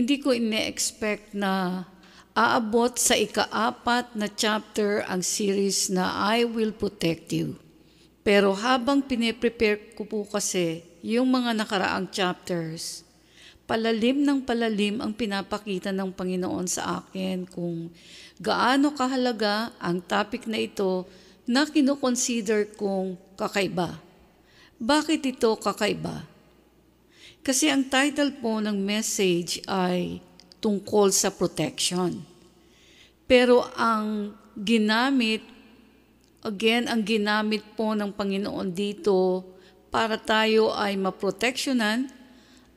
Hindi ko ine-expect na aabot sa ikaapat na chapter ang series na I Will Protect You. Pero habang pine-prepare ko po kasi yung mga nakaraang chapters, palalim ng palalim ang pinapakita ng Panginoon sa akin kung gaano kahalaga ang topic na ito na kinoconsider kong kakaiba. Bakit ito kakaiba? Kasi ang title po ng message ay tungkol sa protection. Pero ang ginamit, again, ang ginamit po ng Panginoon dito para tayo ay maproteksyonan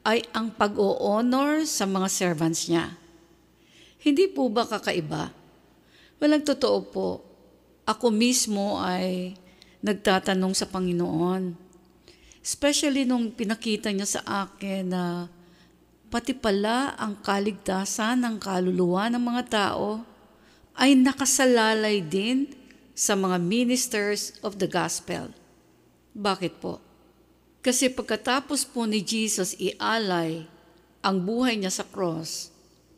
ay ang pag-o-honor sa mga servants niya. Hindi po ba kakaiba? Walang totoo po. Ako mismo ay nagtatanong sa Panginoon, Especially nung pinakita niya sa akin na pati pala ang kaligtasan ng kaluluwa ng mga tao ay nakasalalay din sa mga ministers of the gospel. Bakit po? Kasi pagkatapos po ni Jesus ialay ang buhay niya sa cross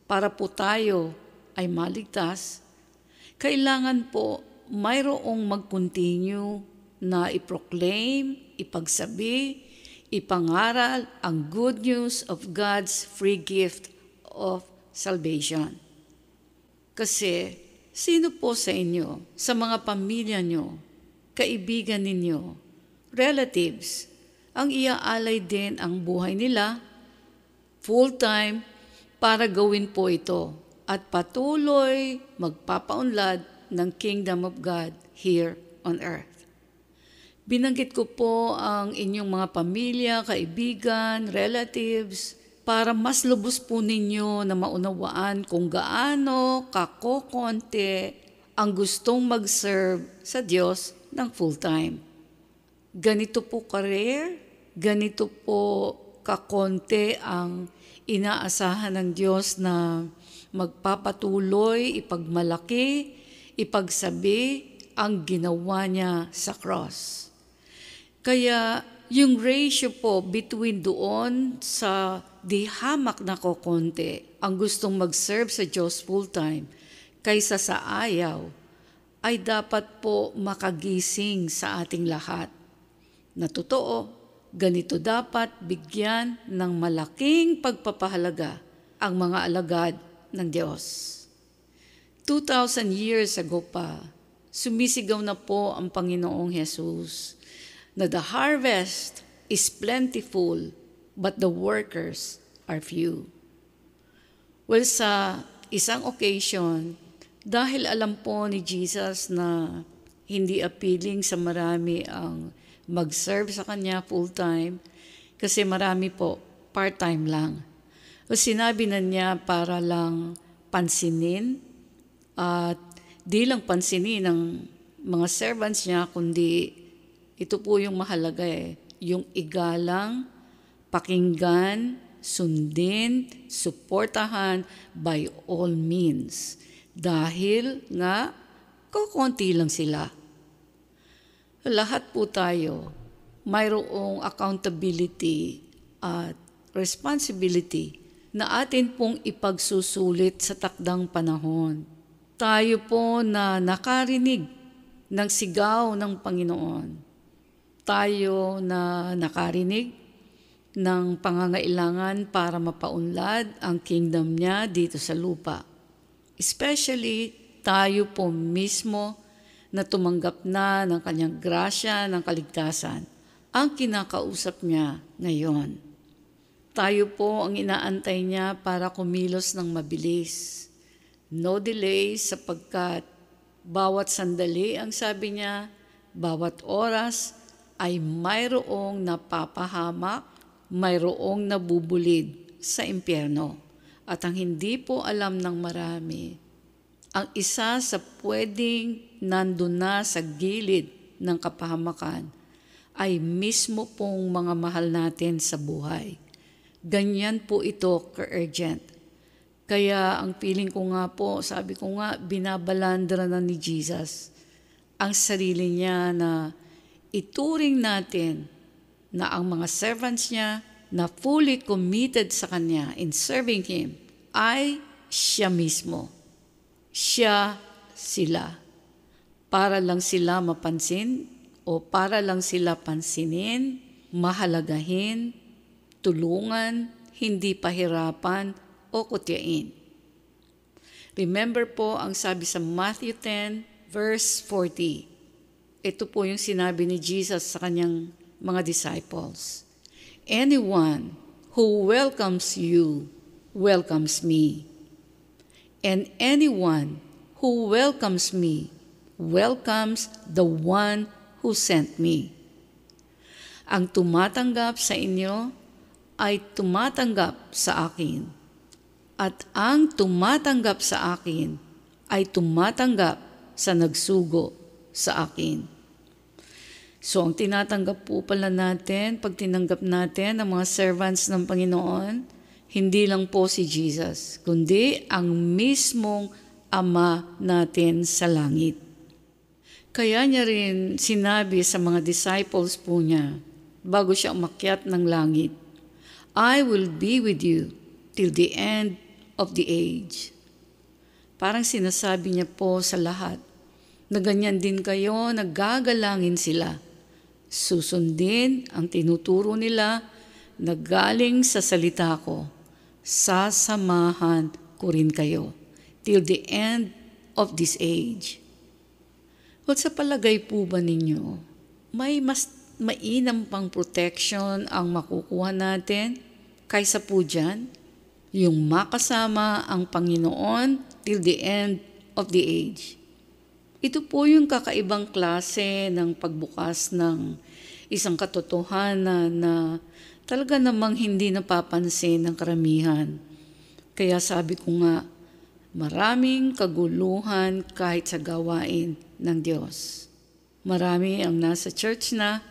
para po tayo ay maligtas, kailangan po mayroong mag-continue na i-proclaim, ipagsabi, ipangaral ang good news of God's free gift of salvation. Kasi sino po sa inyo, sa mga pamilya nyo, kaibigan ninyo, relatives, ang iaalay din ang buhay nila full-time para gawin po ito at patuloy magpapaunlad ng kingdom of God here on earth. Binanggit ko po ang inyong mga pamilya, kaibigan, relatives, para mas lubos po ninyo na maunawaan kung gaano kakokonte ang gustong mag-serve sa Diyos ng full-time. Ganito po career, ganito po kakonte ang inaasahan ng Diyos na magpapatuloy, ipagmalaki, ipagsabi ang ginawa niya sa cross. Kaya yung ratio po between doon sa di hamak na kokonte ang gustong mag-serve sa Diyos full-time kaysa sa ayaw ay dapat po makagising sa ating lahat. Na totoo, ganito dapat bigyan ng malaking pagpapahalaga ang mga alagad ng Diyos. 2,000 years ago pa, sumisigaw na po ang Panginoong Yesus na the harvest is plentiful, but the workers are few. Well, sa isang occasion, dahil alam po ni Jesus na hindi appealing sa marami ang mag-serve sa Kanya full-time, kasi marami po part-time lang. O sinabi na niya para lang pansinin at di lang pansinin ng mga servants niya, kundi ito po yung mahalaga eh. Yung igalang, pakinggan, sundin, suportahan by all means. Dahil nga, kukunti lang sila. Lahat po tayo, mayroong accountability at responsibility na atin pong ipagsusulit sa takdang panahon. Tayo po na nakarinig ng sigaw ng Panginoon tayo na nakarinig ng pangangailangan para mapaunlad ang kingdom niya dito sa lupa. Especially tayo po mismo na tumanggap na ng kanyang grasya ng kaligtasan ang kinakausap niya ngayon. Tayo po ang inaantay niya para kumilos ng mabilis. No delay sapagkat bawat sandali ang sabi niya, bawat oras ay mayroong napapahamak, mayroong nabubulid sa impyerno. At ang hindi po alam ng marami, ang isa sa pwedeng nandun na sa gilid ng kapahamakan ay mismo pong mga mahal natin sa buhay. Ganyan po ito ka-urgent. Kaya ang feeling ko nga po, sabi ko nga, binabalandra na ni Jesus ang sarili niya na ituring natin na ang mga servants niya na fully committed sa Kanya in serving Him ay siya mismo. Siya sila. Para lang sila mapansin o para lang sila pansinin, mahalagahin, tulungan, hindi pahirapan o kutyain. Remember po ang sabi sa Matthew 10 verse 40. Ito po yung sinabi ni Jesus sa kanyang mga disciples. Anyone who welcomes you welcomes me. And anyone who welcomes me welcomes the one who sent me. Ang tumatanggap sa inyo ay tumatanggap sa akin. At ang tumatanggap sa akin ay tumatanggap sa nagsugo sa akin. So, ang tinatanggap po pala natin, pag tinanggap natin ang mga servants ng Panginoon, hindi lang po si Jesus, kundi ang mismong Ama natin sa langit. Kaya niya rin sinabi sa mga disciples po niya, bago siya umakyat ng langit, I will be with you till the end of the age. Parang sinasabi niya po sa lahat, na ganyan din kayo, nagagalangin sila. Susundin ang tinuturo nila na galing sa salita ko. Sasamahan ko rin kayo till the end of this age. Well, sa palagay po ba ninyo, may mas mainam pang protection ang makukuha natin kaysa po dyan? Yung makasama ang Panginoon till the end of the age. Ito po yung kakaibang klase ng pagbukas ng isang katotohanan na talaga namang hindi napapansin ng karamihan. Kaya sabi ko nga, Maraming kaguluhan kahit sa gawain ng Diyos. Marami ang nasa church na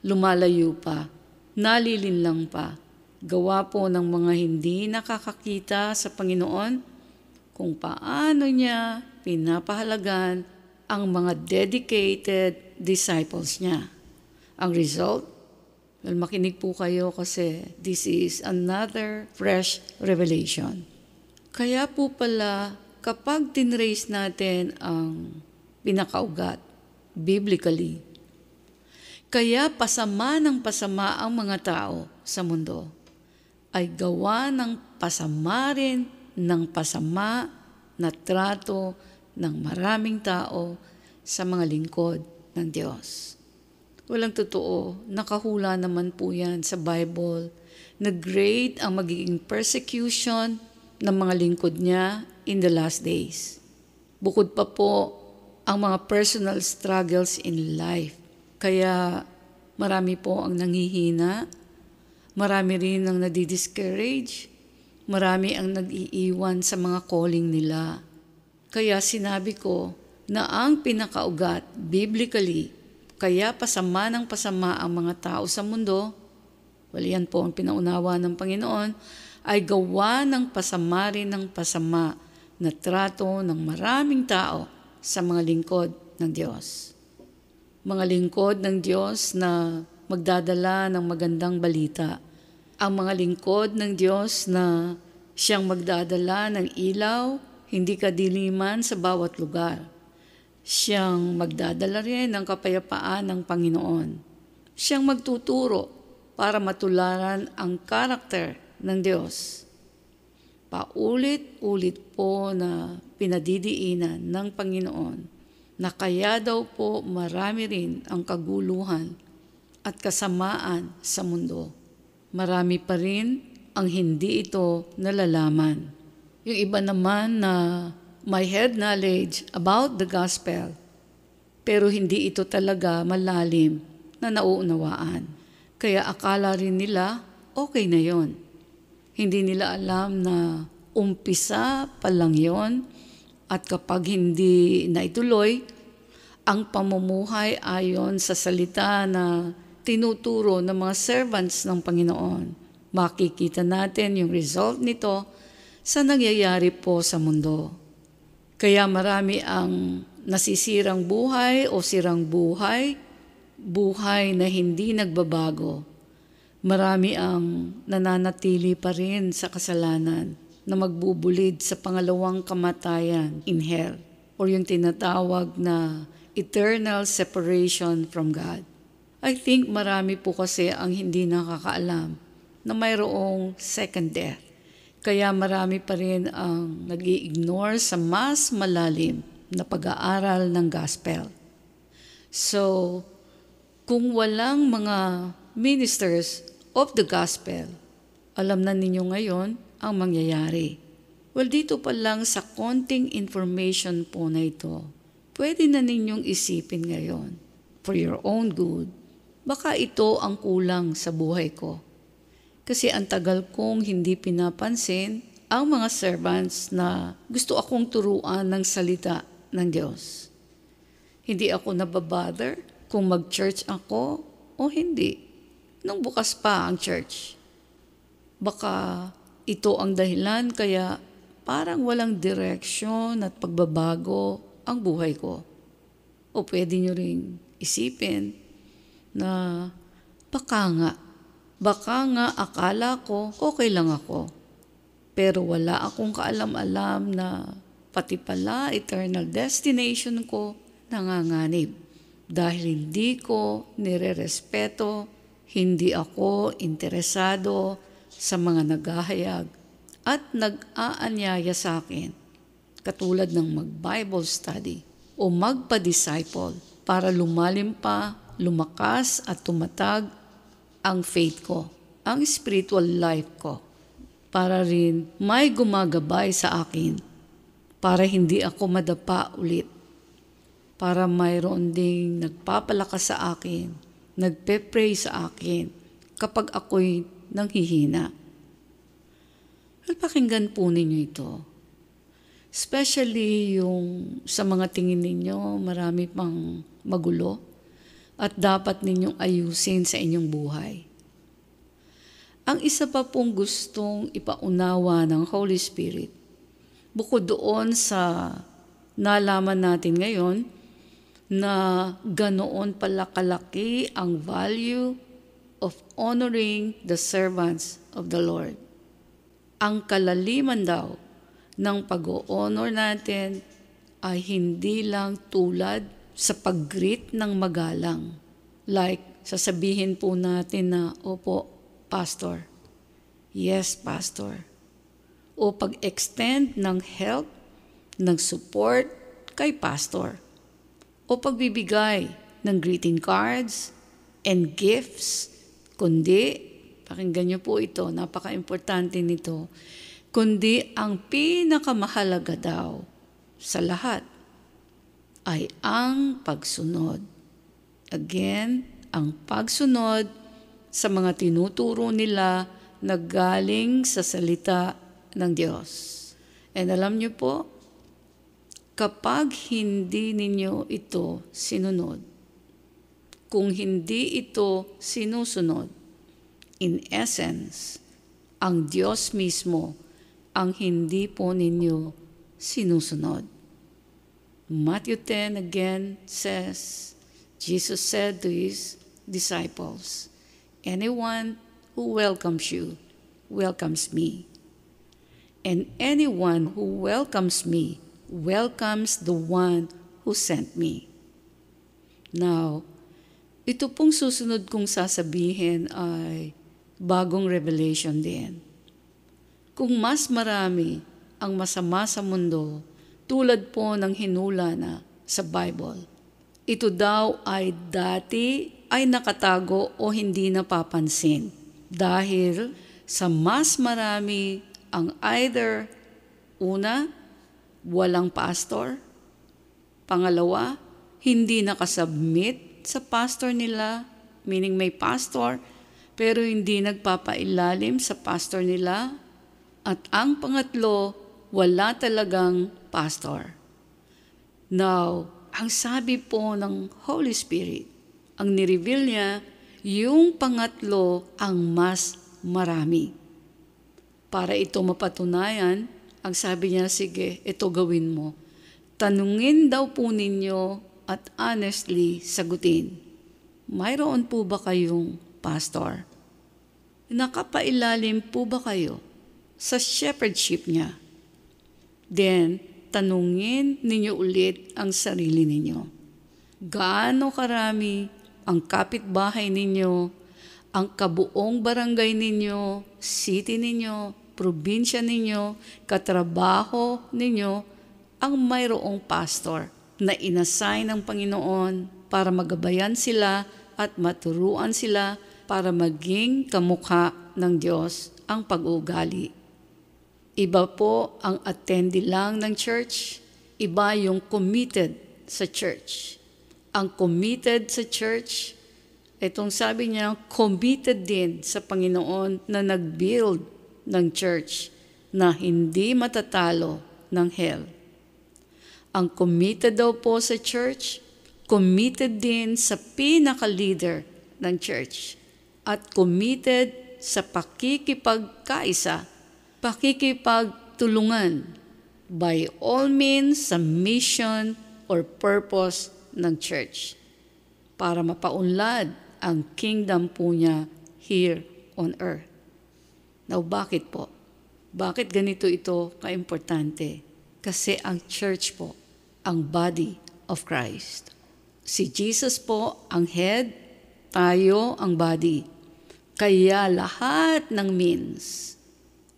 lumalayo pa, nalilinlang pa, gawa po ng mga hindi nakakakita sa Panginoon kung paano niya pinapahalagan ang mga dedicated disciples niya. Ang result, well, makinig po kayo kasi this is another fresh revelation. Kaya po pala, kapag tinrace natin ang pinakaugat, biblically, kaya pasama ng pasama ang mga tao sa mundo, ay gawa ng pasama rin ng pasama na trato ng maraming tao sa mga lingkod ng Diyos. Walang totoo, nakahula naman po yan sa Bible na great ang magiging persecution ng mga lingkod niya in the last days. Bukod pa po ang mga personal struggles in life. Kaya marami po ang nanghihina, marami rin ang nadidiscourage, marami ang nag-iiwan sa mga calling nila. Kaya sinabi ko na ang pinakaugat biblically, kaya pasama ng pasama ang mga tao sa mundo, well yan po ang pinaunawa ng Panginoon, ay gawa ng pasama rin ng pasama na trato ng maraming tao sa mga lingkod ng Diyos. Mga lingkod ng Diyos na magdadala ng magandang balita. Ang mga lingkod ng Diyos na siyang magdadala ng ilaw, hindi kadiliman sa bawat lugar. Siyang magdadala rin ng kapayapaan ng Panginoon. Siyang magtuturo para matularan ang karakter ng Diyos. Paulit-ulit po na pinadidiinan ng Panginoon na kaya daw po marami rin ang kaguluhan at kasamaan sa mundo. Marami pa rin ang hindi ito nalalaman. Yung iba naman na may head knowledge about the gospel, pero hindi ito talaga malalim na nauunawaan. Kaya akala rin nila okay na yon hindi nila alam na umpisa pa lang yon at kapag hindi naituloy, ang pamumuhay ayon sa salita na tinuturo ng mga servants ng Panginoon. Makikita natin yung result nito sa nangyayari po sa mundo. Kaya marami ang nasisirang buhay o sirang buhay, buhay na hindi nagbabago marami ang nananatili pa rin sa kasalanan, na magbubulid sa pangalawang kamatayan in hell or yung tinatawag na eternal separation from God. I think marami po kasi ang hindi nakakaalam na mayroong second death. Kaya marami pa rin ang nag ignore sa mas malalim na pag-aaral ng gospel. So, kung walang mga ministers of the gospel, alam na ninyo ngayon ang mangyayari. Well, dito pa lang sa konting information po na ito, pwede na ninyong isipin ngayon for your own good. Baka ito ang kulang sa buhay ko. Kasi ang tagal kong hindi pinapansin ang mga servants na gusto akong turuan ng salita ng Diyos. Hindi ako nababother kung mag-church ako o hindi. Nung bukas pa ang church. Baka ito ang dahilan kaya parang walang direksyon at pagbabago ang buhay ko. O pwede nyo ring isipin na baka nga Baka nga akala ko okay lang ako. Pero wala akong kaalam-alam na pati pala eternal destination ko nanganganib. Dahil hindi ko nire-respeto, hindi ako interesado sa mga naghahayag at nag-aanyaya sa akin, katulad ng mag-Bible study o magpa-disciple para lumalim pa, lumakas at tumatag ang faith ko, ang spiritual life ko, para rin may gumagabay sa akin, para hindi ako madapa ulit, para mayroon ding nagpapalakas sa akin, nagpe-pray sa akin kapag ako'y nanghihina. Well, pakinggan po ninyo ito. Especially yung sa mga tingin ninyo, marami pang magulo at dapat ninyong ayusin sa inyong buhay. Ang isa pa pong gustong ipaunawa ng Holy Spirit, bukod doon sa nalaman natin ngayon na ganoon pala kalaki ang value of honoring the servants of the Lord. Ang kalaliman daw ng pag-honor natin ay hindi lang tulad sa pag-greet ng magalang. Like, sasabihin po natin na, Opo, Pastor. Yes, Pastor. O pag-extend ng help, ng support kay Pastor. O pagbibigay ng greeting cards and gifts, kundi, pakinggan niyo po ito, napaka-importante nito, kundi ang pinakamahalaga daw sa lahat ay ang pagsunod. Again, ang pagsunod sa mga tinuturo nila na galing sa salita ng Diyos. And alam niyo po, kapag hindi ninyo ito sinunod, kung hindi ito sinusunod, in essence, ang Diyos mismo ang hindi po ninyo sinusunod. Matthew 10 again says, Jesus said to his disciples, Anyone who welcomes you welcomes me. And anyone who welcomes me welcomes the one who sent me. Now, ito pong susunod kong sasabihin ay bagong revelation din. Kung mas marami ang masama sa mundo, tulad po ng hinula na sa Bible. Ito daw ay dati ay nakatago o hindi napapansin dahil sa mas marami ang either una, walang pastor, pangalawa, hindi nakasubmit sa pastor nila, meaning may pastor, pero hindi nagpapailalim sa pastor nila, at ang pangatlo, wala talagang pastor. Now, ang sabi po ng Holy Spirit, ang nireveal niya, yung pangatlo ang mas marami. Para ito mapatunayan, ang sabi niya, sige, ito gawin mo. Tanungin daw po ninyo at honestly sagutin. Mayroon po ba kayong pastor? Nakapailalim po ba kayo sa shepherdship niya. Then, tanungin ninyo ulit ang sarili ninyo. Gaano karami ang kapitbahay ninyo, ang kabuong barangay ninyo, city ninyo, probinsya ninyo, katrabaho ninyo, ang mayroong pastor na inassign ng Panginoon para magabayan sila at maturuan sila para maging kamukha ng Diyos ang pag-uugali. Iba po ang attendee lang ng church, iba yung committed sa church. Ang committed sa church, itong sabi niya, committed din sa Panginoon na nag-build ng church na hindi matatalo ng hell. Ang committed daw po sa church, committed din sa pinaka-leader ng church at committed sa pakikipagkaisa pakikipagtulungan by all means sa mission or purpose ng church para mapaunlad ang kingdom po niya here on earth. Now, bakit po? Bakit ganito ito kaimportante? Kasi ang church po, ang body of Christ. Si Jesus po ang head, tayo ang body. Kaya lahat ng means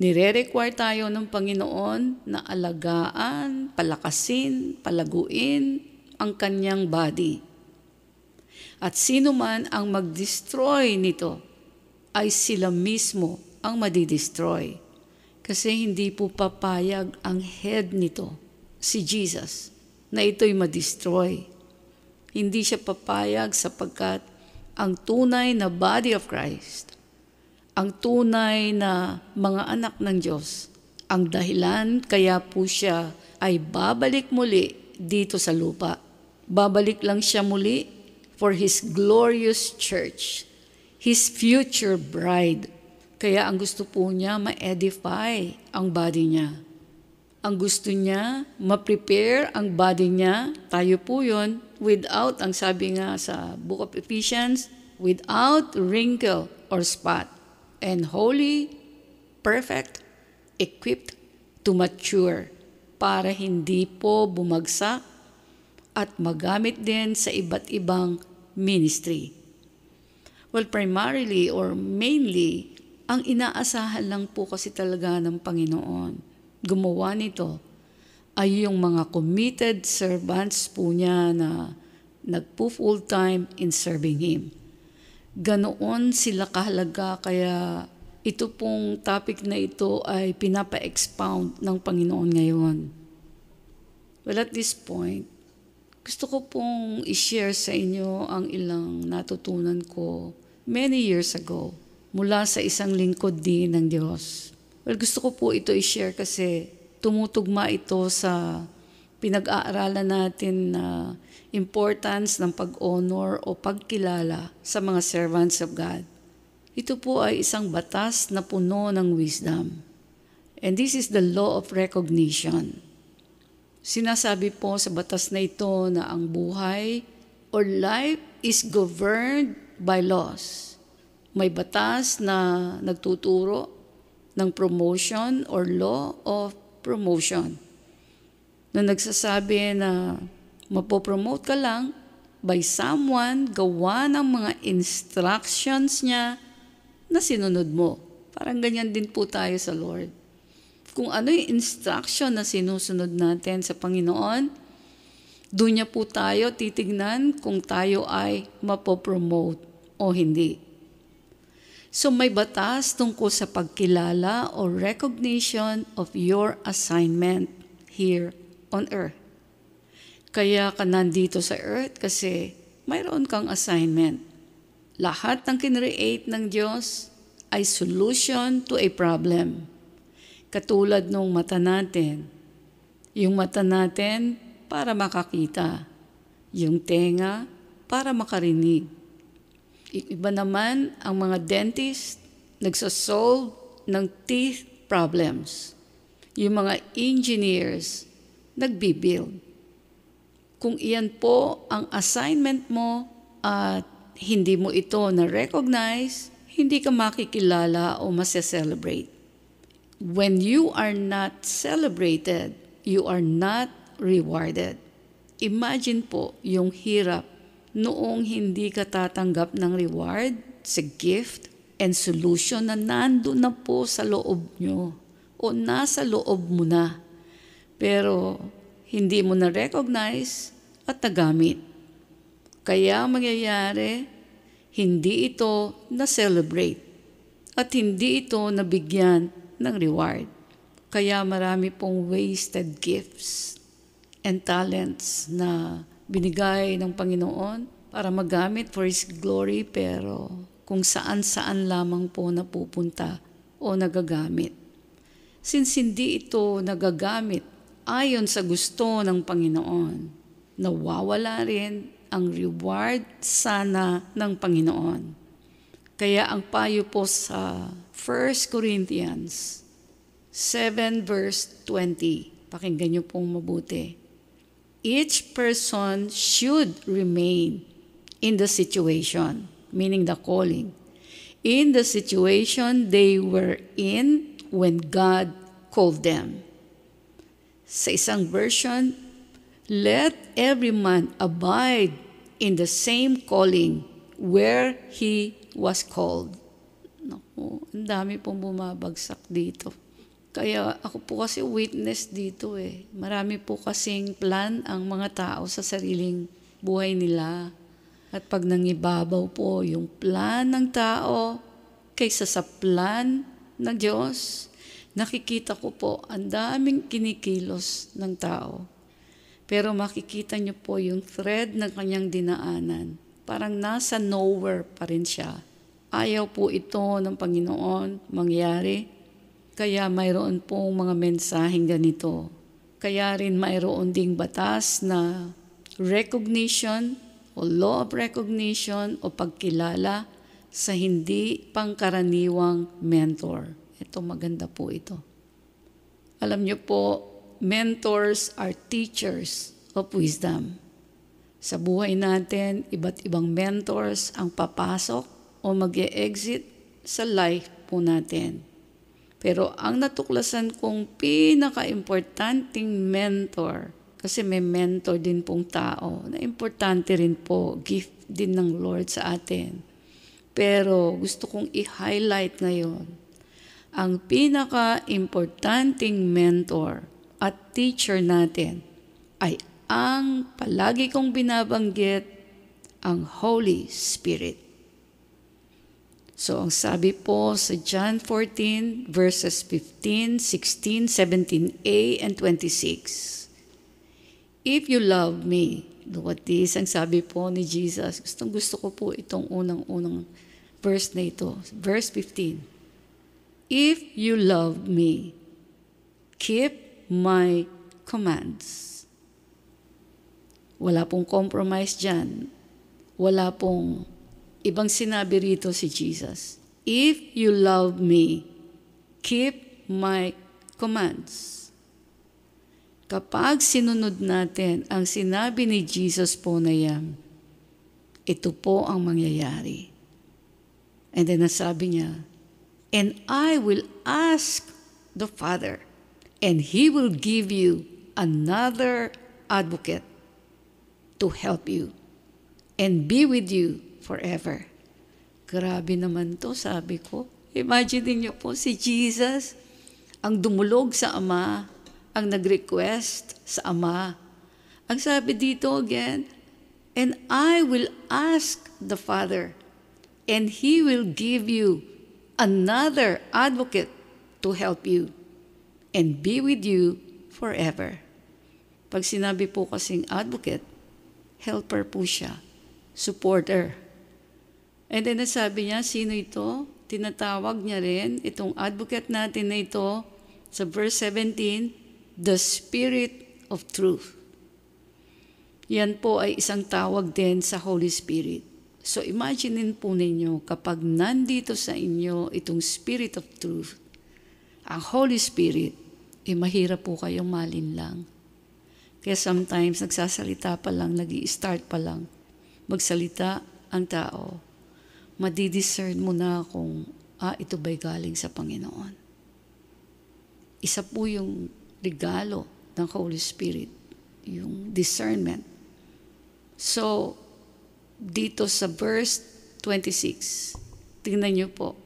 Nire-require tayo ng Panginoon na alagaan, palakasin, palaguin ang kanyang body. At sino man ang mag-destroy nito ay sila mismo ang madidestroy. Kasi hindi po papayag ang head nito, si Jesus, na ito'y madestroy. Hindi siya papayag sapagkat ang tunay na body of Christ ang tunay na mga anak ng Diyos. Ang dahilan kaya po siya ay babalik muli dito sa lupa. Babalik lang siya muli for His glorious church, His future bride. Kaya ang gusto po niya ma-edify ang body niya. Ang gusto niya, ma-prepare ang body niya, tayo po yon without, ang sabi nga sa Book of Ephesians, without wrinkle or spot and holy, perfect, equipped to mature para hindi po bumagsak at magamit din sa iba't ibang ministry. Well, primarily or mainly, ang inaasahan lang po kasi talaga ng Panginoon gumawa nito ay yung mga committed servants po niya na nagpo full time in serving Him. Ganoon sila kahalaga kaya ito pong topic na ito ay pinapa-expound ng Panginoon ngayon. Well, at this point, gusto ko pong i-share sa inyo ang ilang natutunan ko many years ago mula sa isang lingkod din ng Diyos. Well, gusto ko po ito i-share kasi tumutugma ito sa pinag-aaralan natin na importance ng pag-honor o pagkilala sa mga servants of God. Ito po ay isang batas na puno ng wisdom. And this is the law of recognition. Sinasabi po sa batas na ito na ang buhay or life is governed by laws. May batas na nagtuturo ng promotion or law of promotion na nagsasabi na mapopromote ka lang by someone gawa ng mga instructions niya na sinunod mo. Parang ganyan din po tayo sa Lord. Kung ano yung instruction na sinusunod natin sa Panginoon, doon niya po tayo titignan kung tayo ay mapopromote o hindi. So may batas tungkol sa pagkilala o recognition of your assignment here on earth. Kaya ka nandito sa earth kasi mayroon kang assignment. Lahat ng kinreate ng Diyos ay solution to a problem. Katulad nung mata natin. Yung mata natin para makakita. Yung tenga para makarinig. Iba naman ang mga dentist nagsasolve ng teeth problems. Yung mga engineers nagbibuild. Kung iyan po ang assignment mo at hindi mo ito na-recognize, hindi ka makikilala o masya-celebrate. When you are not celebrated, you are not rewarded. Imagine po yung hirap noong hindi ka tatanggap ng reward sa gift and solution na nando na po sa loob nyo o nasa loob mo na. Pero hindi mo na-recognize at nagamit. Kaya mangyayari, hindi ito na-celebrate at hindi ito nabigyan ng reward. Kaya marami pong wasted gifts and talents na binigay ng Panginoon para magamit for His glory pero kung saan-saan lamang po napupunta o nagagamit. Since hindi ito nagagamit ayon sa gusto ng Panginoon, nawawala rin ang reward sana ng Panginoon. Kaya ang payo po sa 1 Corinthians 7 verse 20. Pakinggan niyo pong mabuti. Each person should remain in the situation, meaning the calling, in the situation they were in when God called them. Sa isang version, let every man abide in the same calling where he was called. Naku, ang dami pong bumabagsak dito. Kaya ako po kasi witness dito eh. Marami po kasing plan ang mga tao sa sariling buhay nila. At pag nangibabaw po yung plan ng tao kaysa sa plan ng Diyos, nakikita ko po ang daming kinikilos ng tao. Pero makikita niyo po yung thread ng kanyang dinaanan. Parang nasa nowhere pa rin siya. Ayaw po ito ng Panginoon mangyari kaya mayroon pong mga mensaheng ganito. Kaya rin mayroon ding batas na recognition o law of recognition o pagkilala sa hindi pangkaraniwang mentor. Ito maganda po ito. Alam niyo po, mentors are teachers of wisdom. Sa buhay natin, iba't ibang mentors ang papasok o mag exit sa life po natin. Pero ang natuklasan kong pinaka-importanting mentor, kasi may mentor din pong tao, na importante rin po, gift din ng Lord sa atin. Pero gusto kong i-highlight ngayon, ang pinaka-importanting mentor at teacher natin ay ang palagi kong binabanggit, ang Holy Spirit. So ang sabi po sa John 14 verses 15, 16, 17a and 26. If you love me, look at this, ang sabi po ni Jesus. Gustong gusto ko po itong unang-unang verse na ito. Verse 15. If you love me, keep my commands. Wala pong compromise dyan. Wala pong Ibang sinabi rito si Jesus, If you love me, keep my commands. Kapag sinunod natin ang sinabi ni Jesus po na yan, ito po ang mangyayari. And then nasabi niya, And I will ask the Father, and He will give you another advocate to help you and be with you forever. Grabe naman to, sabi ko. Imagine niyo po si Jesus, ang dumulog sa Ama, ang nag-request sa Ama. Ang sabi dito again, And I will ask the Father, and He will give you another advocate to help you and be with you forever. Pag sinabi po kasing advocate, helper po siya, supporter. And then nasabi niya, sino ito? Tinatawag niya rin itong advocate natin na ito sa verse 17, the Spirit of Truth. Yan po ay isang tawag din sa Holy Spirit. So imaginein po ninyo kapag nandito sa inyo itong Spirit of Truth, ang Holy Spirit, eh mahirap po kayong malin lang. Kaya sometimes nagsasalita pa lang, nag start pa lang, magsalita ang tao madidiscern mo na kung, ah, ito ba'y galing sa Panginoon. Isa po yung regalo ng Holy Spirit, yung discernment. So, dito sa verse 26, tingnan niyo po,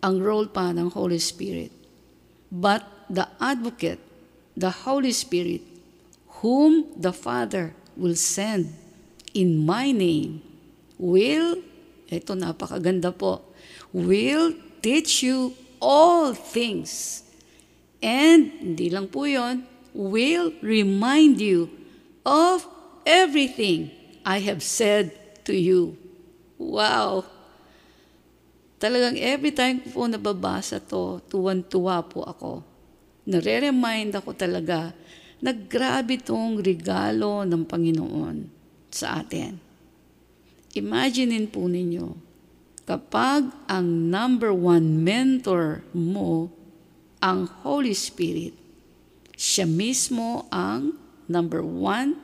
ang role pa ng Holy Spirit. But the advocate, the Holy Spirit, whom the Father will send in my name, will, ito napakaganda po, will teach you all things. And, hindi lang po yon, will remind you of everything I have said to you. Wow! Talagang every time ko po nababasa to, tuwan-tuwa po ako. Nare-remind ako talaga na grabe tong regalo ng Panginoon sa atin. Imaginein po ninyo, kapag ang number one mentor mo, ang Holy Spirit, siya mismo ang number one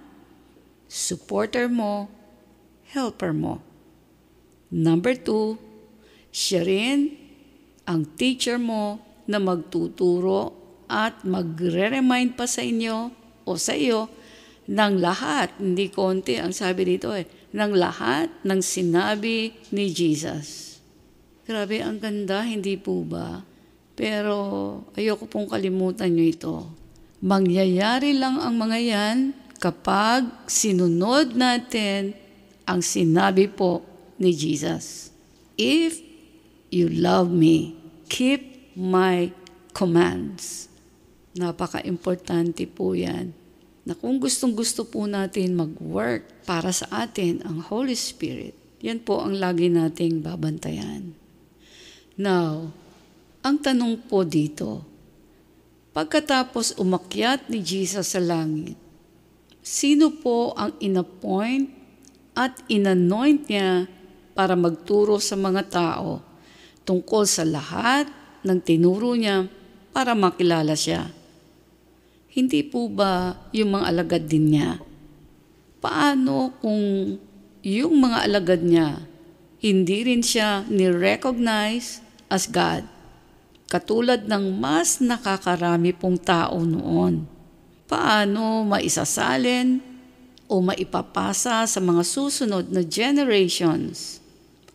supporter mo, helper mo. Number two, siya rin ang teacher mo na magtuturo at magre-remind pa sa inyo o sa iyo ng lahat, hindi konti ang sabi dito eh, ng lahat ng sinabi ni Jesus. Grabe, ang ganda, hindi po ba? Pero ayoko pong kalimutan nyo ito. Mangyayari lang ang mga yan kapag sinunod natin ang sinabi po ni Jesus. If you love me, keep my commands. Napaka-importante po yan. Na kung gustong gusto po natin mag-work para sa atin ang Holy Spirit, yan po ang lagi nating babantayan. Now, ang tanong po dito, pagkatapos umakyat ni Jesus sa langit, sino po ang inappoint at inanoint niya para magturo sa mga tao tungkol sa lahat ng tinuro niya para makilala siya? Hindi po ba yung mga alagad din niya? Paano kung yung mga alagad niya hindi rin siya ni-recognize as God? Katulad ng mas nakakarami pong tao noon. Paano maisasalin o maipapasa sa mga susunod na generations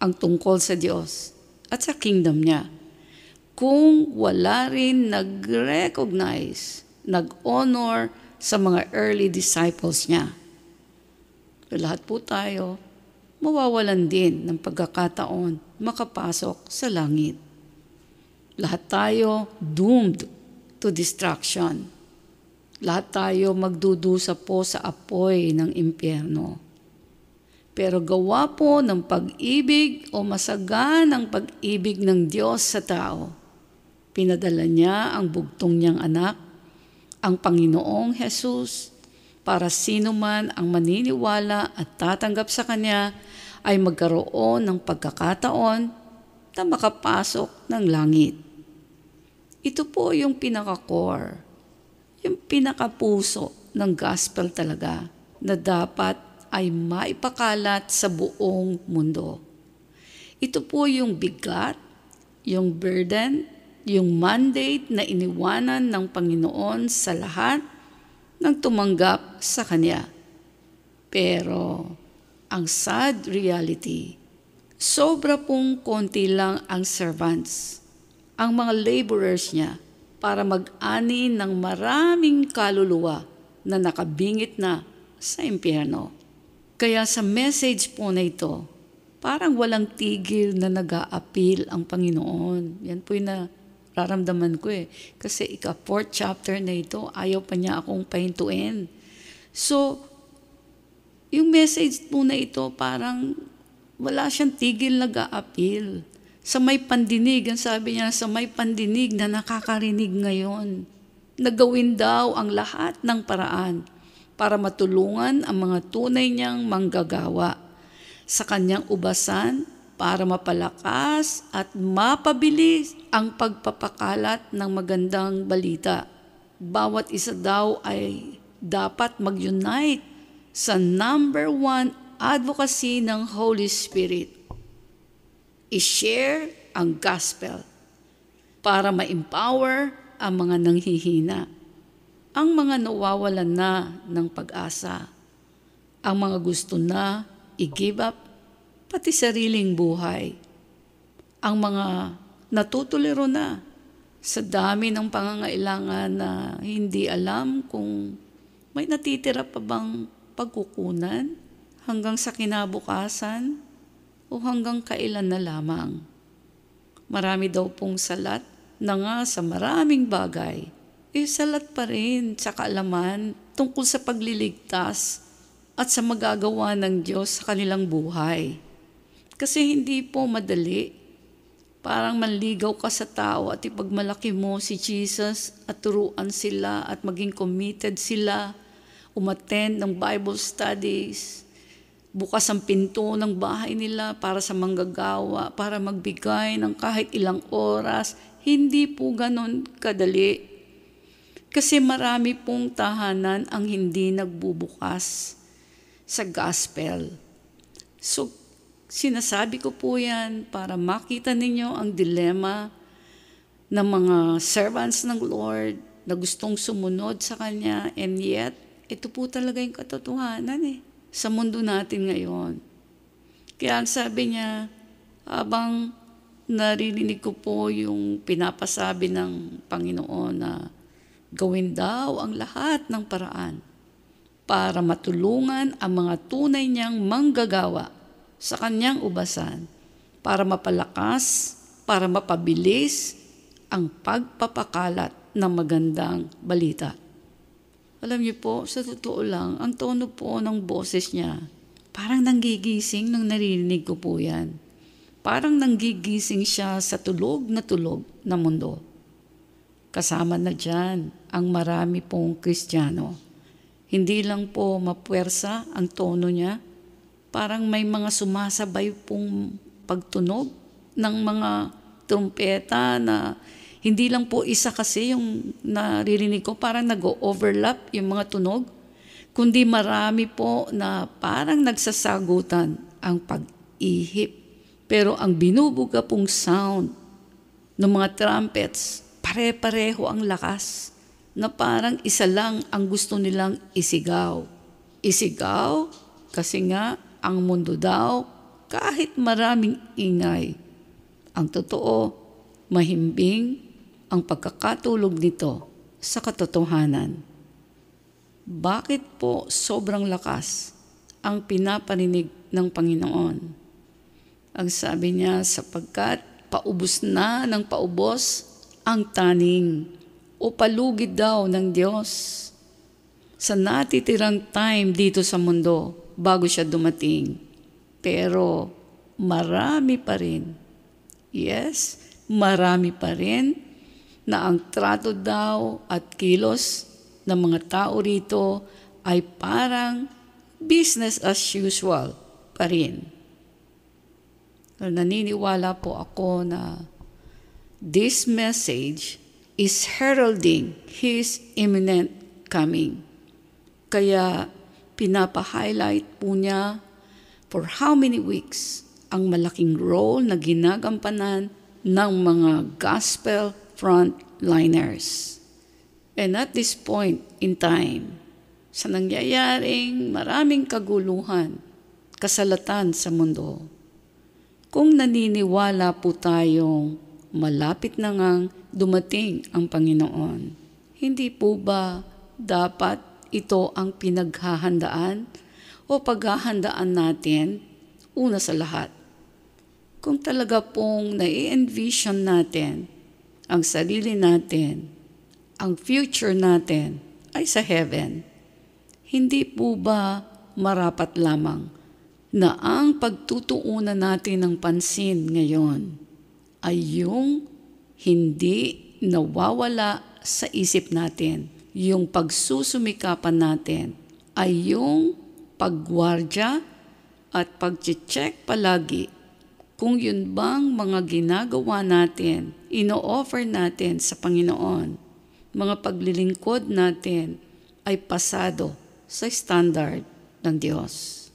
ang tungkol sa Diyos at sa kingdom niya kung wala rin nag-recognize nag-honor sa mga early disciples niya. Lahat po tayo, mawawalan din ng pagkakataon makapasok sa langit. Lahat tayo doomed to destruction. Lahat tayo magdudusa po sa apoy ng impyerno. Pero gawa po ng pag-ibig o masagan ang pag-ibig ng Diyos sa tao. Pinadala niya ang bugtong niyang anak ang Panginoong Jesus para sino man ang maniniwala at tatanggap sa Kanya ay magkaroon ng pagkakataon na makapasok ng langit. Ito po yung pinaka-core, yung pinaka-puso ng gospel talaga na dapat ay maipakalat sa buong mundo. Ito po yung bigat, yung burden, yung mandate na iniwanan ng Panginoon sa lahat ng tumanggap sa Kanya. Pero ang sad reality, sobra pong konti lang ang servants, ang mga laborers niya para mag-ani ng maraming kaluluwa na nakabingit na sa impyerno. Kaya sa message po na ito, parang walang tigil na nag appeal ang Panginoon. Yan po yung na raramdaman ko eh. Kasi ika fourth chapter na ito, ayaw pa niya akong pahintuin. So, yung message po na ito, parang wala siyang tigil nag-a-appeal. Sa may pandinig, ang sabi niya, sa may pandinig na nakakarinig ngayon, nagawin daw ang lahat ng paraan para matulungan ang mga tunay niyang manggagawa sa kanyang ubasan para mapalakas at mapabilis ang pagpapakalat ng magandang balita. Bawat isa daw ay dapat mag-unite sa number one advocacy ng Holy Spirit. I-share ang gospel para ma-empower ang mga nanghihina, ang mga nawawalan na ng pag-asa, ang mga gusto na i-give up pati sariling buhay, ang mga natutuliro na sa dami ng pangangailangan na hindi alam kung may natitira pa bang pagkukunan hanggang sa kinabukasan o hanggang kailan na lamang. Marami daw pong salat na nga sa maraming bagay, eh salat pa rin sa kaalaman tungkol sa pagliligtas at sa magagawa ng Diyos sa kanilang buhay. Kasi hindi po madali. Parang manligaw ka sa tao at ipagmalaki mo si Jesus at turuan sila at maging committed sila, umattend ng Bible studies, bukas ang pinto ng bahay nila para sa manggagawa, para magbigay ng kahit ilang oras. Hindi po ganon kadali. Kasi marami pong tahanan ang hindi nagbubukas sa gospel. So, sinasabi ko po yan para makita ninyo ang dilema ng mga servants ng Lord na gustong sumunod sa Kanya and yet, ito po talaga yung katotohanan eh sa mundo natin ngayon. Kaya ang sabi niya, habang naririnig ko po yung pinapasabi ng Panginoon na gawin daw ang lahat ng paraan para matulungan ang mga tunay niyang manggagawa sa kanyang ubasan para mapalakas, para mapabilis ang pagpapakalat ng magandang balita. Alam niyo po, sa totoo lang, ang tono po ng boses niya, parang nanggigising nung naririnig ko po yan. Parang nanggigising siya sa tulog na tulog na mundo. Kasama na dyan ang marami pong kristyano. Hindi lang po mapwersa ang tono niya, parang may mga sumasabay pong pagtunog ng mga trumpeta na hindi lang po isa kasi yung naririnig ko, parang nag-overlap yung mga tunog, kundi marami po na parang nagsasagutan ang pag-ihip. Pero ang binubuga pong sound ng mga trumpets, pare-pareho ang lakas na parang isa lang ang gusto nilang isigaw. Isigaw kasi nga ang mundo daw kahit maraming ingay. Ang totoo, mahimbing ang pagkakatulog nito sa katotohanan. Bakit po sobrang lakas ang pinapaninig ng Panginoon? Ang sabi niya, sapagkat paubos na ng paubos ang taning o palugid daw ng Diyos sa natitirang time dito sa mundo bago siya dumating. Pero marami pa rin. Yes, marami pa rin na ang trato daw at kilos ng mga tao rito ay parang business as usual pa rin. Naniniwala po ako na this message is heralding His imminent coming. Kaya pinapa-highlight po niya for how many weeks ang malaking role na ginagampanan ng mga gospel frontliners. And at this point in time, sa nangyayaring maraming kaguluhan, kasalatan sa mundo, kung naniniwala po tayong malapit na ngang dumating ang Panginoon, hindi po ba dapat ito ang pinaghahandaan o paghahandaan natin una sa lahat? Kung talaga pong nai-envision natin ang sarili natin, ang future natin ay sa heaven. Hindi po ba marapat lamang na ang pagtutuunan natin ng pansin ngayon ay yung hindi nawawala sa isip natin, yung pagsusumikapan natin ay yung pagwardya at pag-check palagi kung yun bang mga ginagawa natin, ino-offer natin sa Panginoon, mga paglilingkod natin ay pasado sa standard ng Diyos.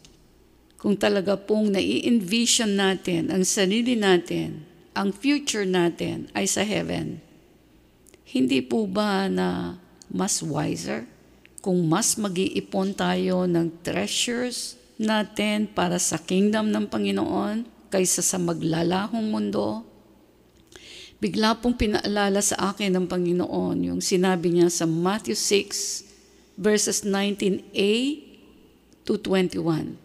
Kung talaga pong nai-envision natin ang sarili natin, ang future natin ay sa heaven, Hindi po ba na mas wiser? Kung mas mag-iipon tayo ng treasures natin para sa kingdom ng Panginoon kaysa sa maglalahong mundo? Bigla pong pinaalala sa akin ng Panginoon yung sinabi niya sa Matthew 6 verses 19a to 21.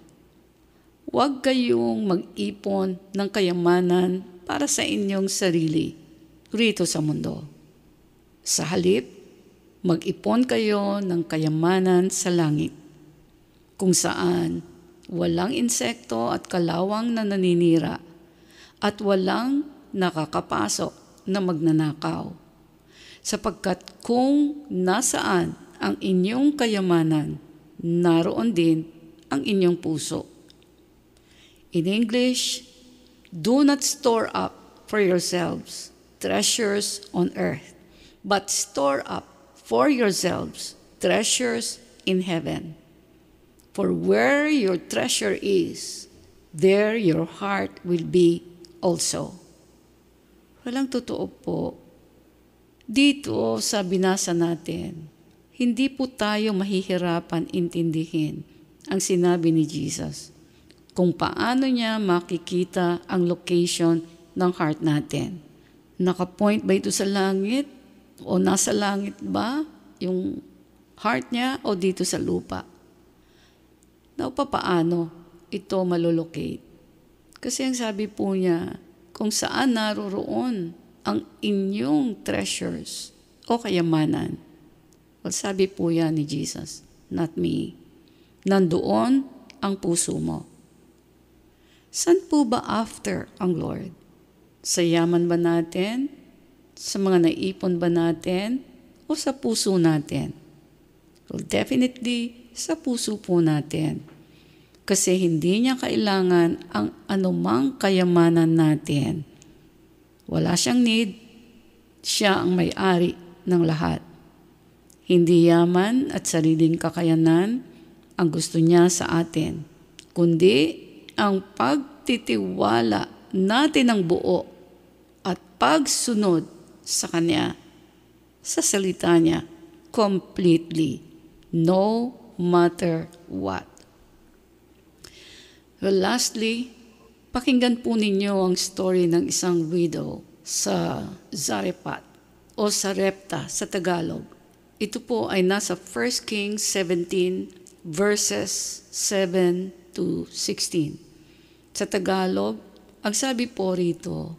Huwag kayong mag-ipon ng kayamanan para sa inyong sarili rito sa mundo sa halip, mag-ipon kayo ng kayamanan sa langit, kung saan walang insekto at kalawang na naninira at walang nakakapasok na magnanakaw. Sapagkat kung nasaan ang inyong kayamanan, naroon din ang inyong puso. In English, do not store up for yourselves treasures on earth but store up for yourselves treasures in heaven. For where your treasure is, there your heart will be also. Walang totoo po. Dito sa binasa natin, hindi po tayo mahihirapan intindihin ang sinabi ni Jesus kung paano niya makikita ang location ng heart natin. Nakapoint ba ito sa langit o nasa langit ba yung heart niya o dito sa lupa? Now, papaano ito malolocate? Kasi ang sabi po niya, kung saan naroroon ang inyong treasures o kayamanan. Well, sabi po yan ni Jesus, not me. Nandoon ang puso mo. San po ba after ang Lord? Sa yaman ba natin? Sa mga naipon ba natin o sa puso natin? Well, definitely sa puso po natin. Kasi hindi niya kailangan ang anumang kayamanan natin. Wala siyang need. Siya ang may-ari ng lahat. Hindi yaman at sariling kakayanan ang gusto niya sa atin, kundi ang pagtitiwala natin ng buo at pagsunod sa Kanya, sa salita niya, completely, no matter what. Well, lastly, pakinggan po ninyo ang story ng isang widow sa Zarephath o sa Repta sa Tagalog. Ito po ay nasa 1 Kings 17 verses 7 to 16. Sa Tagalog, ang sabi po rito,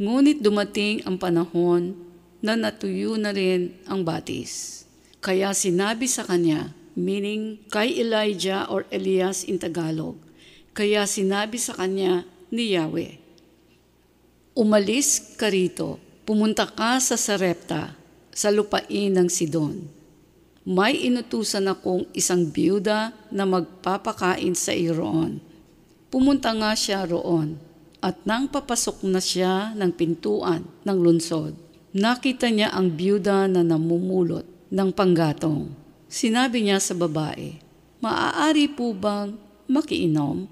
Ngunit dumating ang panahon na natuyo na rin ang batis. Kaya sinabi sa kanya, meaning kay Elijah or Elias in Tagalog, kaya sinabi sa kanya ni Yahweh, Umalis ka rito, pumunta ka sa Sarepta, sa lupain ng Sidon. May inutusan akong isang biyuda na magpapakain sa iyo roon. Pumunta nga siya roon at nang papasok na siya ng pintuan ng lunsod, nakita niya ang byuda na namumulot ng panggatong. Sinabi niya sa babae, Maaari po bang makiinom?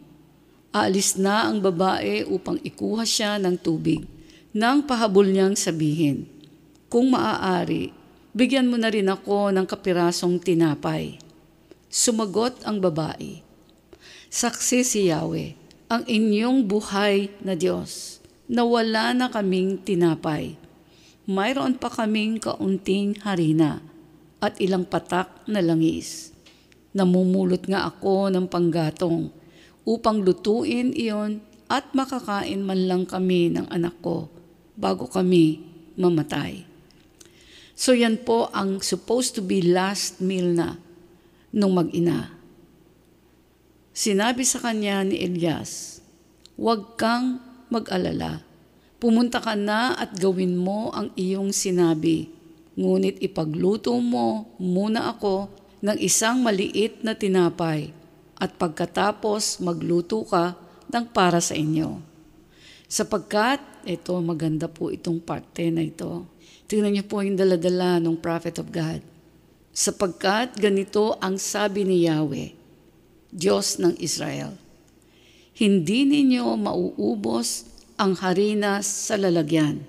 Aalis na ang babae upang ikuha siya ng tubig. Nang pahabol niyang sabihin, Kung maaari, bigyan mo na rin ako ng kapirasong tinapay. Sumagot ang babae, Saksi si Yahweh, ang inyong buhay na Diyos na wala na kaming tinapay. Mayroon pa kaming kaunting harina at ilang patak na langis. Namumulot nga ako ng panggatong upang lutuin iyon at makakain man lang kami ng anak ko bago kami mamatay. So yan po ang supposed to be last meal na nung mag-ina. Sinabi sa kanya ni Elias, Huwag kang mag-alala. Pumunta ka na at gawin mo ang iyong sinabi. Ngunit ipagluto mo muna ako ng isang maliit na tinapay at pagkatapos magluto ka ng para sa inyo. Sapagkat, ito maganda po itong parte na ito. Tingnan niyo po yung daladala ng prophet of God. Sapagkat ganito ang sabi ni Yahweh, Diyos ng Israel. Hindi ninyo mauubos ang harina sa lalagyan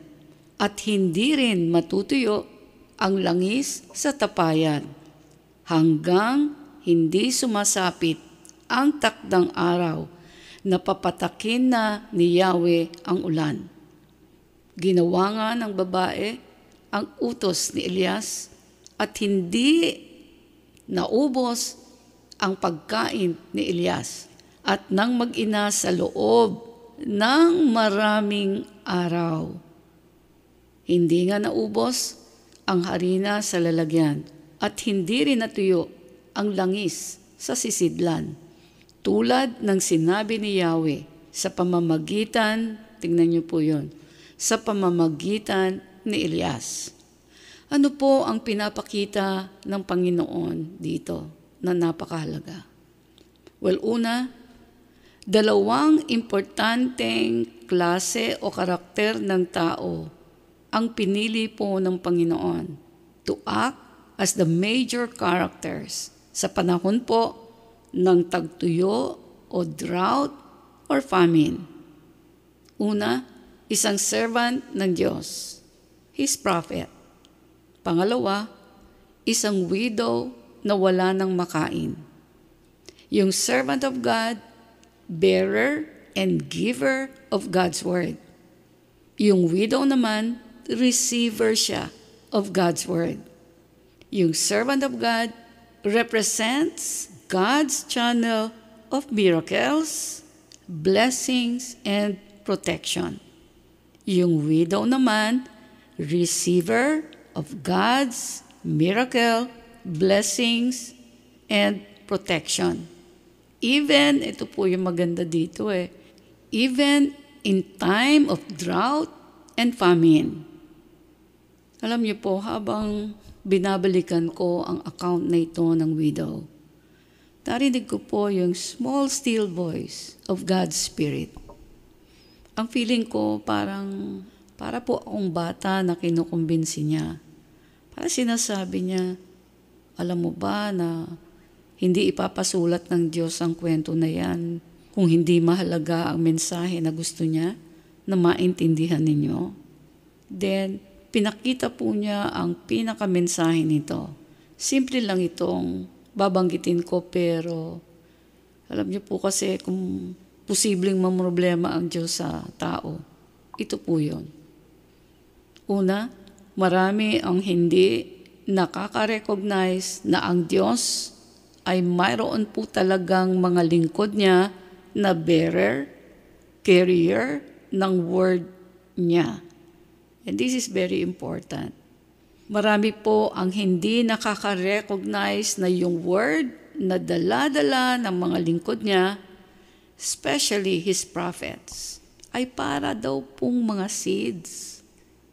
at hindi rin matutuyo ang langis sa tapayan hanggang hindi sumasapit ang takdang araw na papatakin na ni Yahweh ang ulan. Ginawa nga ng babae ang utos ni Elias at hindi naubos ang pagkain ni Elias at nang mag-ina sa loob ng maraming araw. Hindi nga naubos ang harina sa lalagyan at hindi rin natuyo ang langis sa sisidlan. Tulad ng sinabi ni Yahweh sa pamamagitan, tingnan niyo po yon, sa pamamagitan ni Elias. Ano po ang pinapakita ng Panginoon dito na napakahalaga? Well, una, dalawang importanteng klase o karakter ng tao ang pinili po ng Panginoon to act as the major characters sa panahon po ng tagtuyo o drought or famine. Una, isang servant ng Diyos, his prophet. Pangalawa, isang widow na wala ng makain. Yung servant of God bearer and giver of God's Word. Yung widow naman, receiver siya of God's Word. Yung servant of God represents God's channel of miracles, blessings, and protection. Yung widow naman, receiver of God's miracle, blessings, and protection. Even, ito po yung maganda dito eh, even in time of drought and famine. Alam niyo po, habang binabalikan ko ang account na ito ng widow, narinig ko po yung small still voice of God's Spirit. Ang feeling ko parang, para po akong bata na kinukumbinsi niya. Para sinasabi niya, alam mo ba na hindi ipapasulat ng Diyos ang kwento na yan kung hindi mahalaga ang mensahe na gusto niya na maintindihan ninyo. Then, pinakita po niya ang pinakamensahe nito. Simple lang itong babanggitin ko pero alam niyo po kasi kung posibleng mamroblema ang Diyos sa tao, ito po yun. Una, marami ang hindi nakaka-recognize na ang Diyos ay mayroon po talagang mga lingkod niya na bearer, carrier ng word niya. And this is very important. Marami po ang hindi nakaka-recognize na yung word na dala-dala ng mga lingkod niya, especially his prophets, ay para daw pong mga seeds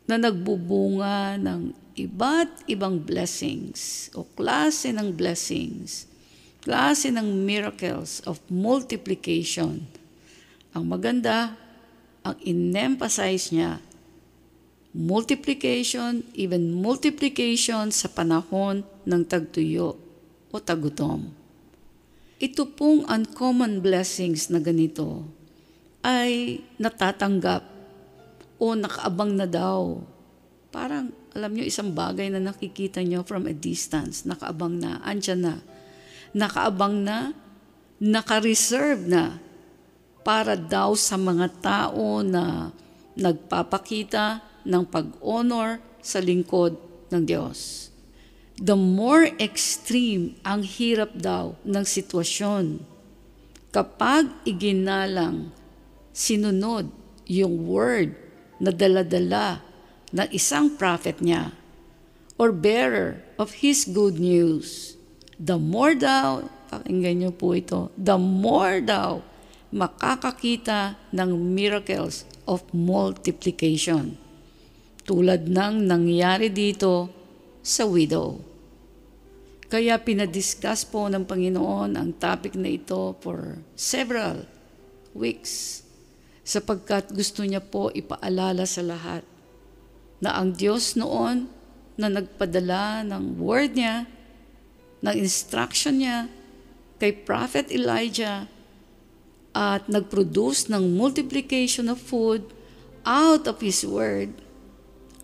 na nagbubunga ng iba't ibang blessings o klase ng blessings klase ng miracles of multiplication. Ang maganda, ang in-emphasize niya, multiplication, even multiplication sa panahon ng tagtuyo o tagutom. Ito pong uncommon blessings na ganito ay natatanggap o nakaabang na daw. Parang, alam nyo, isang bagay na nakikita nyo from a distance, nakaabang na, andyan na nakaabang na, naka-reserve na para daw sa mga tao na nagpapakita ng pag-honor sa lingkod ng Diyos. The more extreme ang hirap daw ng sitwasyon kapag iginalang sinunod yung word na daladala ng isang prophet niya or bearer of his good news The more daw, pakinggan niyo po ito, the more daw makakakita ng miracles of multiplication. Tulad ng nangyari dito sa widow. Kaya pinadiscuss po ng Panginoon ang topic na ito for several weeks sapagkat gusto niya po ipaalala sa lahat na ang Diyos noon na nagpadala ng word niya ng instruction niya kay Prophet Elijah at nag-produce ng multiplication of food out of His Word,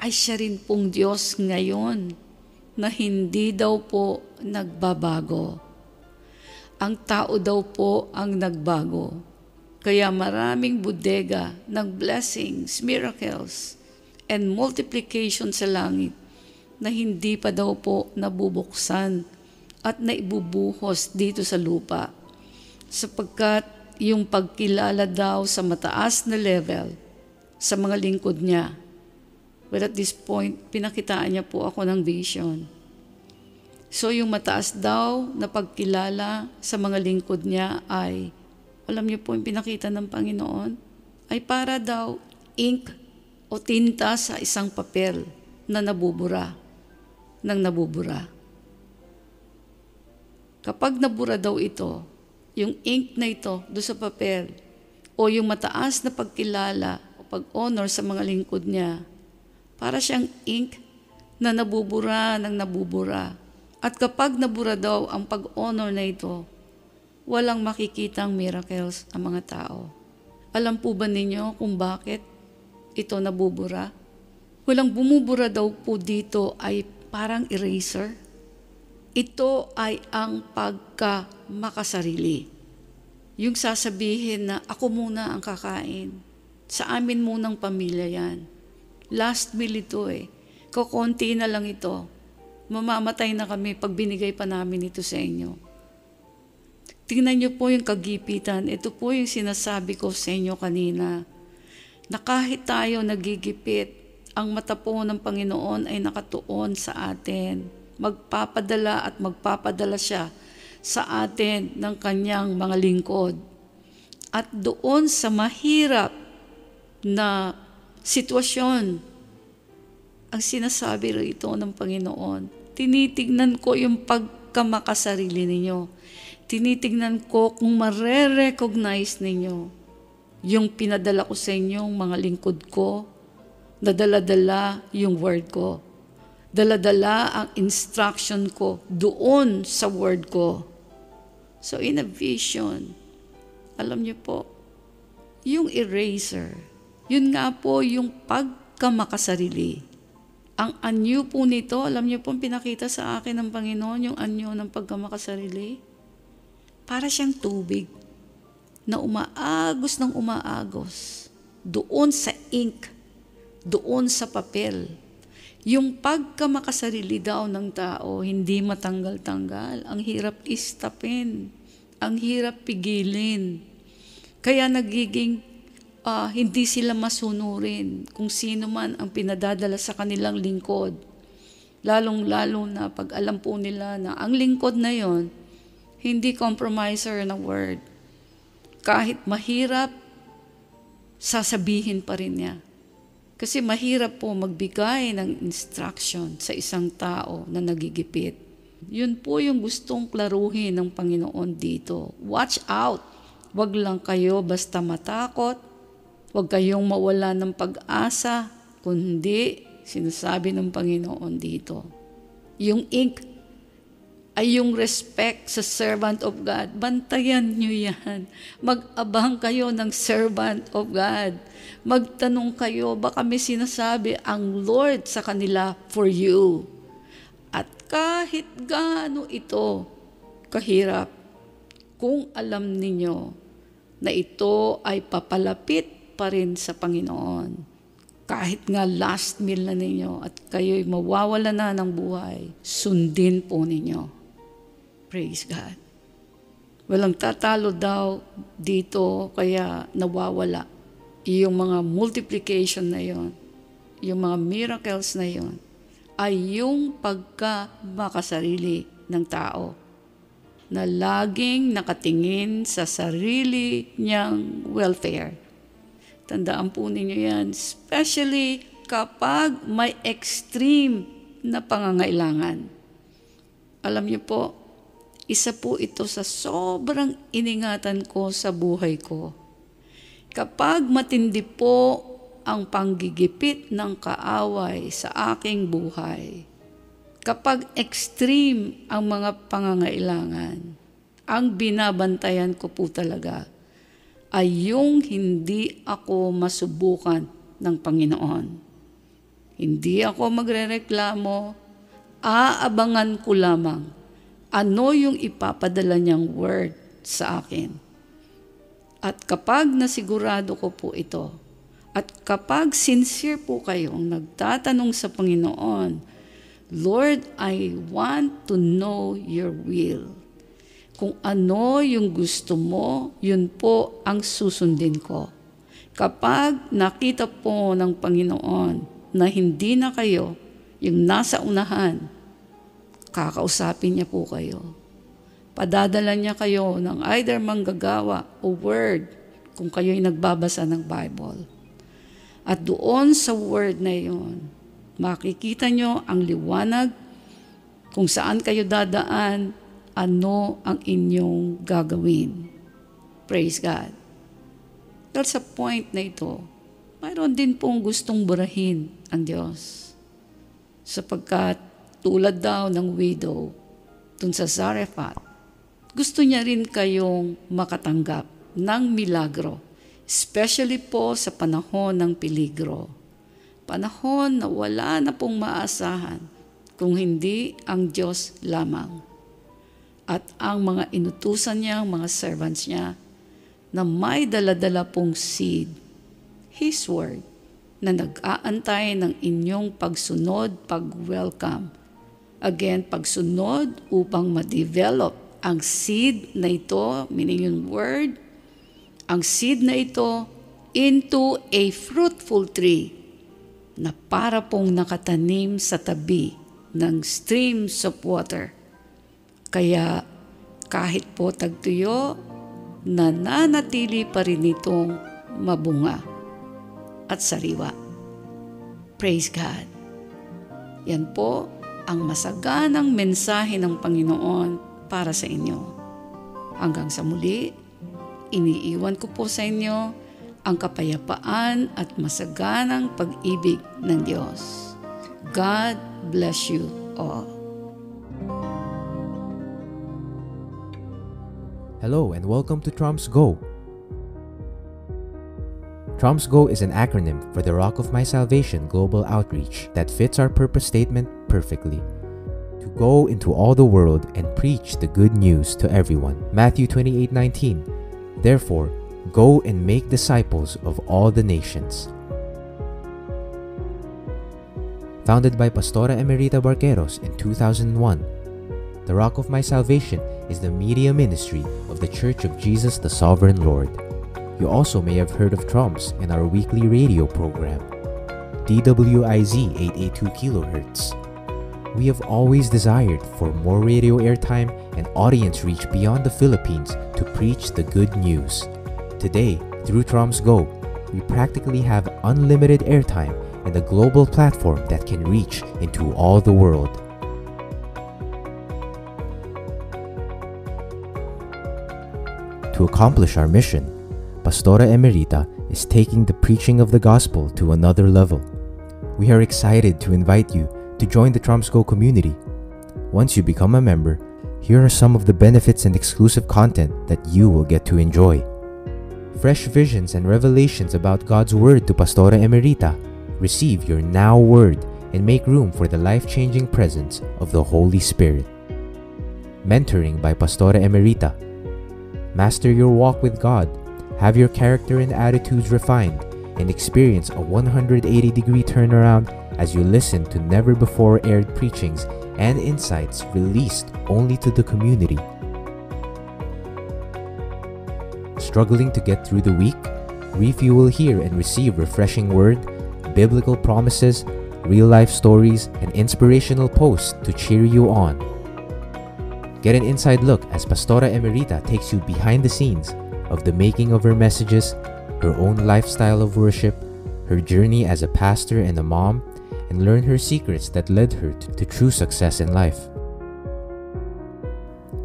ay siya rin pong Diyos ngayon na hindi daw po nagbabago. Ang tao daw po ang nagbago. Kaya maraming bodega ng blessings, miracles, and multiplication sa langit na hindi pa daw po nabubuksan at naibubuhos dito sa lupa. Sapagkat yung pagkilala daw sa mataas na level sa mga lingkod niya But at this point, pinakitaan niya po ako ng vision. So yung mataas daw na pagkilala sa mga lingkod niya ay, alam niyo po yung pinakita ng Panginoon, ay para daw ink o tinta sa isang papel na nabubura, ng nabubura. Kapag nabura daw ito, yung ink na ito do sa papel, o yung mataas na pagkilala o pag-honor sa mga lingkod niya, para siyang ink na nabubura ng nabubura. At kapag nabura daw ang pag-honor na ito, walang makikitang miracles ang mga tao. Alam po ba ninyo kung bakit ito nabubura? Walang bumubura daw po dito ay parang eraser. Ito ay ang pagka makasarili. Yung sasabihin na ako muna ang kakain. Sa amin munang pamilya yan. Last meal ito eh. Kukunti na lang ito. Mamamatay na kami pag binigay pa namin ito sa inyo. Tingnan niyo po yung kagipitan. Ito po yung sinasabi ko sa inyo kanina. Na kahit tayo nagigipit, ang mata po ng Panginoon ay nakatuon sa atin. Magpapadala at magpapadala siya sa atin ng kanyang mga lingkod. At doon sa mahirap na sitwasyon ang sinasabi rito ng Panginoon. Tinitignan ko yung pagkamakasarili ninyo. Tinitignan ko kung mare-recognize ninyo yung pinadala ko sa inyong mga lingkod ko, nadala-dala yung word ko. Daladala ang instruction ko doon sa word ko. So in a vision, alam niyo po, yung eraser, yun nga po yung pagkamakasarili. Ang anyo po nito, alam niyo po pinakita sa akin ng Panginoon, yung anyo ng pagkamakasarili. Para siyang tubig na umaagos ng umaagos doon sa ink, doon sa papel. Yung pagkamakasarili daw ng tao, hindi matanggal-tanggal. Ang hirap istapin. Ang hirap pigilin. Kaya nagiging uh, hindi sila masunurin kung sino man ang pinadadala sa kanilang lingkod. Lalong-lalo na pag alam po nila na ang lingkod na yon, hindi compromiser na word. Kahit mahirap, sasabihin pa rin niya. Kasi mahirap po magbigay ng instruction sa isang tao na nagigipit. Yun po yung gustong klaruhin ng Panginoon dito. Watch out! Huwag lang kayo basta matakot Huwag kayong mawala ng pag-asa, kundi sinasabi ng Panginoon dito. Yung ink ay yung respect sa servant of God. Bantayan nyo yan. Mag-abang kayo ng servant of God. Magtanong kayo, baka may sinasabi ang Lord sa kanila for you. At kahit gaano ito kahirap, kung alam ninyo na ito ay papalapit pa rin sa Panginoon. Kahit nga last meal na ninyo at kayo'y mawawala na ng buhay, sundin po ninyo. Praise God. Walang tatalo daw dito kaya nawawala. Yung mga multiplication na yon, yung mga miracles na yon, ay yung pagka makasarili ng tao na laging nakatingin sa sarili niyang welfare Tandaan po ninyo yan. Especially kapag may extreme na pangangailangan. Alam niyo po, isa po ito sa sobrang iningatan ko sa buhay ko. Kapag matindi po ang panggigipit ng kaaway sa aking buhay, kapag extreme ang mga pangangailangan, ang binabantayan ko po talaga ay yung hindi ako masubukan ng Panginoon. Hindi ako magrereklamo aabangan ko lamang ano yung ipapadala niyang word sa akin. At kapag nasigurado ko po ito, at kapag sincere po kayong nagtatanong sa Panginoon, Lord, I want to know your will. Kung ano yung gusto mo, yun po ang susundin ko. Kapag nakita po ng Panginoon na hindi na kayo yung nasa unahan, kakausapin niya po kayo. Padadala niya kayo ng either manggagawa o word kung kayo'y nagbabasa ng Bible. At doon sa word na iyon, makikita nyo ang liwanag kung saan kayo dadaan, ano ang inyong gagawin. Praise God. Dahil sa point na ito, mayroon din pong gustong burahin ang Diyos. Sapagkat tulad daw ng widow dun sa Zarephath, gusto niya rin kayong makatanggap ng milagro especially po sa panahon ng peligro. Panahon na wala na pong maasahan kung hindi ang Diyos lamang. At ang mga inutusan niya, mga servants niya, na may daladala pong seed, His Word, na nag-aantay ng inyong pagsunod, pag-welcome. Again, pagsunod upang ma-develop ang seed na ito, meaning yung Word, ang seed na ito into a fruitful tree na para pong nakatanim sa tabi ng streams of water. Kaya kahit po tagtuyo, nananatili pa rin itong mabunga at sariwa. Praise God. Yan po ang masaganang mensahe ng Panginoon para sa inyo. Hanggang sa muli, iniiwan ko po sa inyo ang kapayapaan at masaganang pag-ibig ng Diyos. God bless you all. Hello and welcome to Trumps Go. Trumps Go is an acronym for the Rock of My Salvation Global Outreach that fits our purpose statement perfectly. To go into all the world and preach the good news to everyone. Matthew 28:19 Therefore, go and make disciples of all the nations. Founded by Pastora Emerita Barqueros in 2001, the Rock of My Salvation is the media ministry of the Church of Jesus the Sovereign Lord. You also may have heard of Trumps in our weekly radio program, DWIZ 882 kHz. We have always desired for more radio airtime and audience reach beyond the Philippines to preach the good news. Today, through Troms Go, we practically have unlimited airtime and a global platform that can reach into all the world. To accomplish our mission, Pastora Emerita is taking the preaching of the gospel to another level. We are excited to invite you to join the Tromsco community. Once you become a member, here are some of the benefits and exclusive content that you will get to enjoy. Fresh visions and revelations about God's Word to Pastora Emerita. Receive your now word and make room for the life changing presence of the Holy Spirit. Mentoring by Pastora Emerita. Master your walk with God, have your character and attitudes refined, and experience a 180 degree turnaround as you listen to never before aired preachings and insights released only to the community. Struggling to get through the week? Refuel here and receive refreshing word, biblical promises, real life stories, and inspirational posts to cheer you on. Get an inside look as Pastora Emerita takes you behind the scenes of the making of her messages, her own lifestyle of worship, her journey as a pastor and a mom, and learn her secrets that led her to, to true success in life.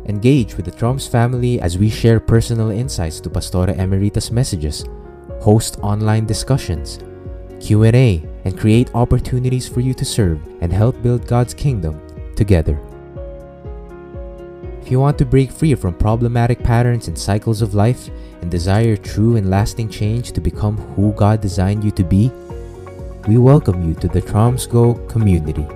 Engage with the Troms family as we share personal insights to Pastora Emerita's messages, host online discussions, Q&A, and create opportunities for you to serve and help build God's kingdom together. If you want to break free from problematic patterns and cycles of life and desire true and lasting change to become who God designed you to be, we welcome you to the Tromsgo community.